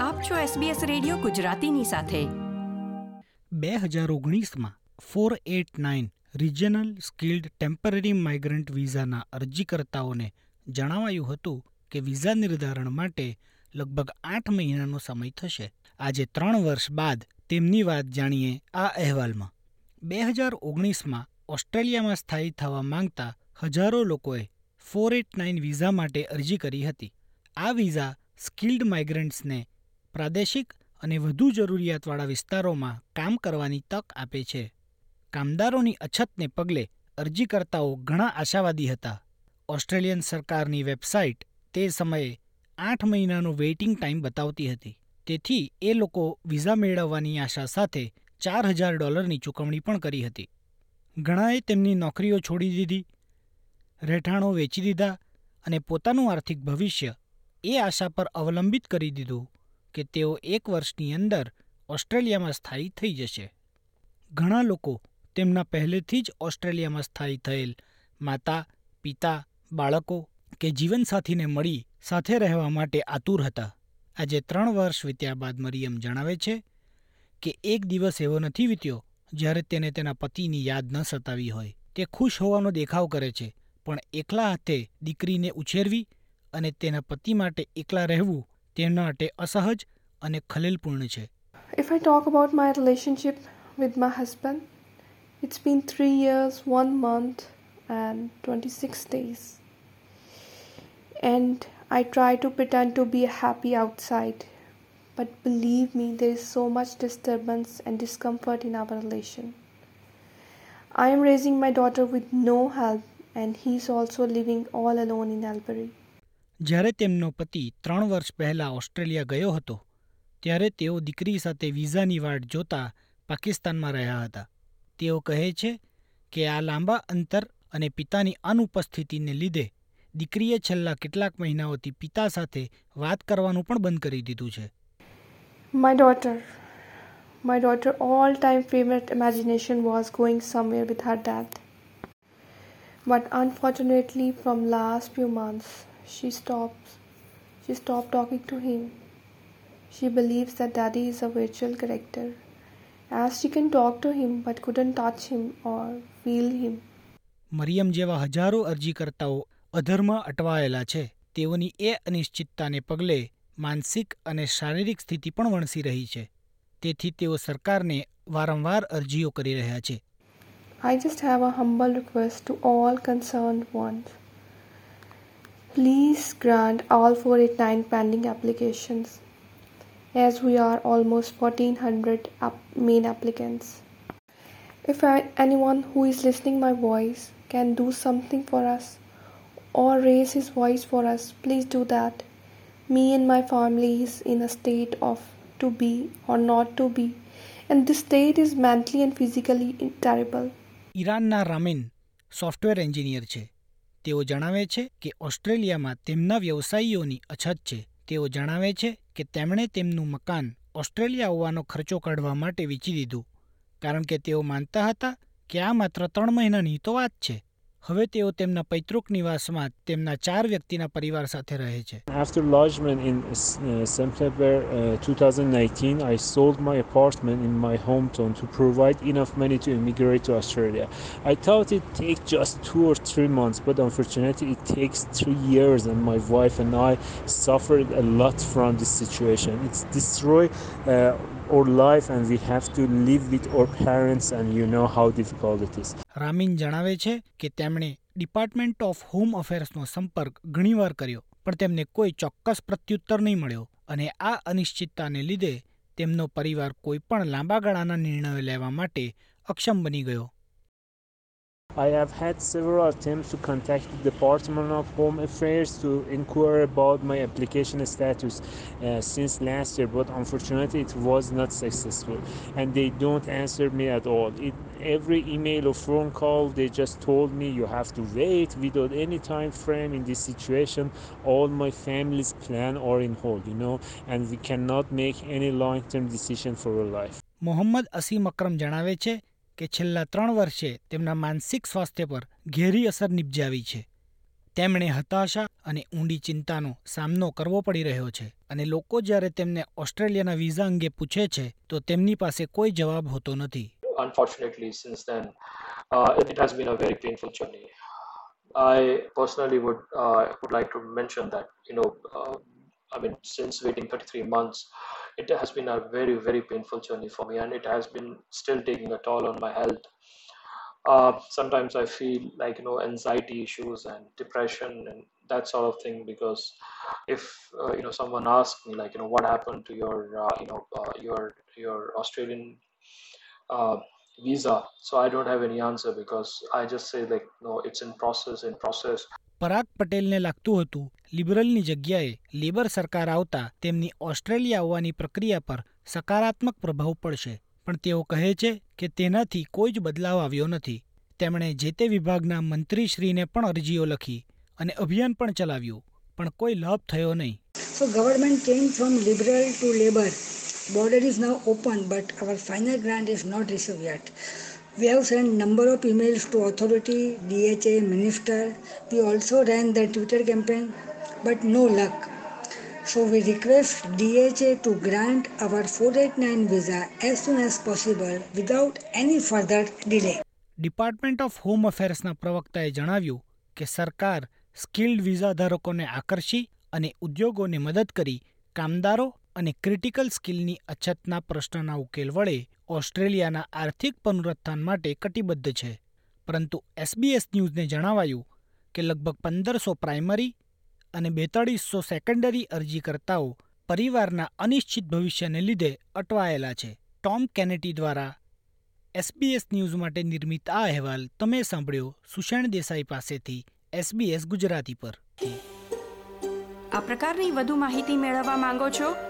આપ છો SBS radio ગુજરાતીની સાથે. બે હજાર ઓગણીસમાં four eight nine regional skilled temporary migrant વિઝાના અરજીકર્તાઓને જણાવાયું હતું કે વિઝા નિર્ધારણ માટે લગભગ આઠ મહિનાનો સમય થશે. આજે ત્રણ વર્ષ બાદ તેમની વાત જાણીએ આ અહેવાલમાં. બે હજાર ઓગણીસમાં ઓસ્ટ્રેલિયામાં સ્થાયી થવા માંગતા હજારો લોકોએ ફોર એટ નાઇન વિઝા માટે અરજી કરી હતી. આ વિઝા સ્કિલ્ડ માઇગ્રન્ટ્સને પ્રાદેશિક અને વધુ જરૂરિયાતવાળા વિસ્તારોમાં કામ કરવાની તક આપે છે. કામદારોની અછતને પગલે અરજીકર્તાઓ ઘણા આશાવાદી હતા. ઓસ્ટ્રેલિયન સરકારની વેબસાઇટ તે સમયે આઠ મહિનાનો વેઇટિંગ ટાઈમ બતાવતી હતી. તેથી એ લોકો વિઝા મેળવવાની આશા સાથે ચાર હજાર ડોલરની ચૂકવણી પણ કરી હતી. ઘણાએ તેમની નોકરીઓ છોડી દીધી, રહેઠાણો વેચી દીધા અને પોતાનું આર્થિક ભવિષ્ય એ આશા પર અવલંબિત કરી દીધું. કે તેઓ એક વર્ષની અંદર ઓસ્ટ્રેલિયામાં સ્થાયી થઈ જશે. ઘણા લોકો તેમના પહેલેથી જ ઓસ્ટ્રેલિયામાં સ્થાયી થયેલ માતા, પિતા, બાળકો કે જીવનસાથીને મળી સાથે રહેવા માટે આતુર હતા. આજે ત્રણ વર્ષ વીત્યા બાદ મરિયમ જણાવે છે કે એક દિવસ એવો નથી વીત્યો જ્યારે તેને તેના પતિની યાદ ન સતાવી હોય. તે ખુશ હોવાનો દેખાવ કરે છે, પણ એકલા હાથે દીકરીને ઉછેરવી અને તેના પતિ માટે એકલા રહેવું તેના માટે અસહજ અને ખલેલપૂર્ણ છે If I talk about my relationship with my husband, it's been three years, one month, and 26 days. And I try to pretend to be happy outside, but believe me, there is so much disturbance and discomfort in our relation. I am raising my daughter with no help, and he's also living all alone in Albury. જ્યારે તેમનો પતિ ત્રણ વર્ષ પહેલાં Australia ગયો હતો ત્યારે તેઓ દીકરી સાથે વિઝાની વાટ જોતા પાકિસ્તાનમાં રહ્યા હતા. તેઓ કહે છે કે આ લાંબા અંતર અને પિતાની અનુપસ્થિતિને લીધે દીકરીએ છેલ્લા કેટલાક મહિનાઓથી પિતા સાથે વાત કરવાનું પણ બંધ કરી દીધું છે. My daughter, my daughter, all time favorite imagination was going somewhere with her dad. But unfortunately, from last few months, she stops. She stopped talking to him. She believes that daddy is a virtual character, as she can talk to him but couldn't touch him or feel him. Mariam જેવા હજારો અરજીકર્તાઓ અધરમાં અટવાયેલા છે તેઓની એ અનિશ્ચિતતાને પગલે માનસિક અને શારીરિક સ્થિતિ પણ વણસી રહી છે તેથી તેઓ સરકારને વારંવાર અરજીઓ કરી રહ્યા છે I just have a humble request to all concerned ones. Please grant all 489 pending applications as we are almost 1400 app- main applicants. If I, anyone who is listening my voice can do something for us or raise his voice for us, please do that. Me and my family is in a state of to be or not to be and this state is mentally and physically terrible. ઈરાનના રામીન software engineer છે તેઓ જણાવે છે કે ઓસ્ટ્રેલિયામાં તેમના વ્યવસાયીઓની અછત છે. તેઓ જણાવે છે કે તેમણે તેમનું મકાન ઓસ્ટ્રેલિયા આવવાનો ખર્ચો કાઢવા માટે વેચી દીધું. કારણ કે તેઓ માનતા હતા કે આ માત્ર ત્રણ મહિનાની તો વાત છે. હવે તેઓ તેમના પૈતૃક નિવાસમાં તેમના ચાર વ્યક્તિના પરિવાર સાથે રહે છે After lodgement in uh, September uh, 2019, I sold my apartment in my hometown to provide enough money to immigrate to Australia. I thought it take just two or three months, but unfortunately, it takes three years, and my wife and I suffered a lot from this situation. It's destroyed uh, our life, and we have to live with our parents, and you know how difficult it is. રામીન જણાવે છે કે તેમણે department of home અફેર્સનો સંપર્ક ઘણીવાર કર્યો પણ તેમને કોઈ ચોક્કસ પ્રત્યુત્તર નહીં મળ્યો અને આ અનિશ્ચિતતાને લીધે તેમનો પરિવાર કોઈ પણ લાંબા ગાળાના નિર્ણયો લેવા માટે અક્ષમ બની ગયો I have had several attempts to contact the Department of Home Affairs to inquire about my application status uh, since last year, but unfortunately, it was not successful, and they don't answer me at all. It, every email or phone call, they just told me you have to wait without any time frame in this situation. All my family's plan are in hold, you know, and we cannot make any long-term decision for our life. Mohammad અસીમ અક્રમ જણાવે છે કે છેલ્લા ત્રણ વર્ષે તેમના માનસિક સ્વાસ્થ્ય પર ઘેરી અસર નિપજાવી છે તેમણે હતાશા અને ઊંડી ચિંતાનો સામનો કરવો પડી રહ્યો છે અને લોકો જ્યારે તેમને ઓસ્ટ્રેલિયાના વિઝા અંગે પૂછે છે તો તેમની પાસે કોઈ જવાબ હોતો નથી uh, it, it has been a very painful journey. I personally would uh, would like to mention that you know, uh, I mean, since waiting 33 months, it has been a very very painful journey for me, and it has been still taking a toll on my health. Uh, sometimes I feel like you know anxiety issues and depression and that sort of thing because if uh, you know someone asks me like you know what happened to your uh, you know uh, your your Australian uh, visa. So I don't have any answer because I just say like no, it's in process, in process. પરાગ પટેલને લાગતું હતું, લિબરલની જગ્યાએ labour સરકાર આવતા તેમની Australia આવવાની પ્રક્રિયા પર સકારાત્મક પ્રભાવ પડશે. પણ તેઓ કહે છે કે તેનાથી કોઈ જ બદલાવ આવ્યો નથી. તેમણે જે તે વિભાગના મંત્રીશ્રીને પણ અરજીઓ લખી અને અભિયાન પણ ચલાવ્યું, પણ કોઈ લાભ થયો નહીં. So government came from liberal to labour border is now open but our final grant is not receive yet. We have sent number of emails to authority, DHA, minister. We also ran the Twitter campaign, but no luck. So we request DHA to grant our 489 visa as soon as possible without any further delay. Department of home અફેર્સના પ્રવક્તાએ જણાવ્યું કે સરકાર skilled visa ધારકોને આકર્ષી અને ઉદ્યોગોને મદદ કરી કામદારો અને ક્રિટિકલ સ્કિલની અછતના પ્રશ્નના ઉકેલ વડે ઓસ્ટ્રેલિયાના આર્થિક પુનરુત્થાન માટે કટિબદ્ધ છે. પરંતુ એસબીએસ ન્યૂઝને જણાવાયું કે લગભગ પંદરસો પ્રાઇમરી અને બેતાળીસો સેકન્ડરી અરજીકર્તાઓ પરિવારના અનિશ્ચિત ભવિષ્યને લીધે અટવાયેલા છે. ટોમ કેનેટી દ્વારા એસબીએસ ન્યૂઝ માટે નિર્મિત આ અહેવાલ તમે સાંભળ્યો સુષેણ દેસાઈ પાસેથી એસબીએસ ગુજરાતી પર આ પ્રકારની વધુ માહિતી મેળવવા માંગો છો?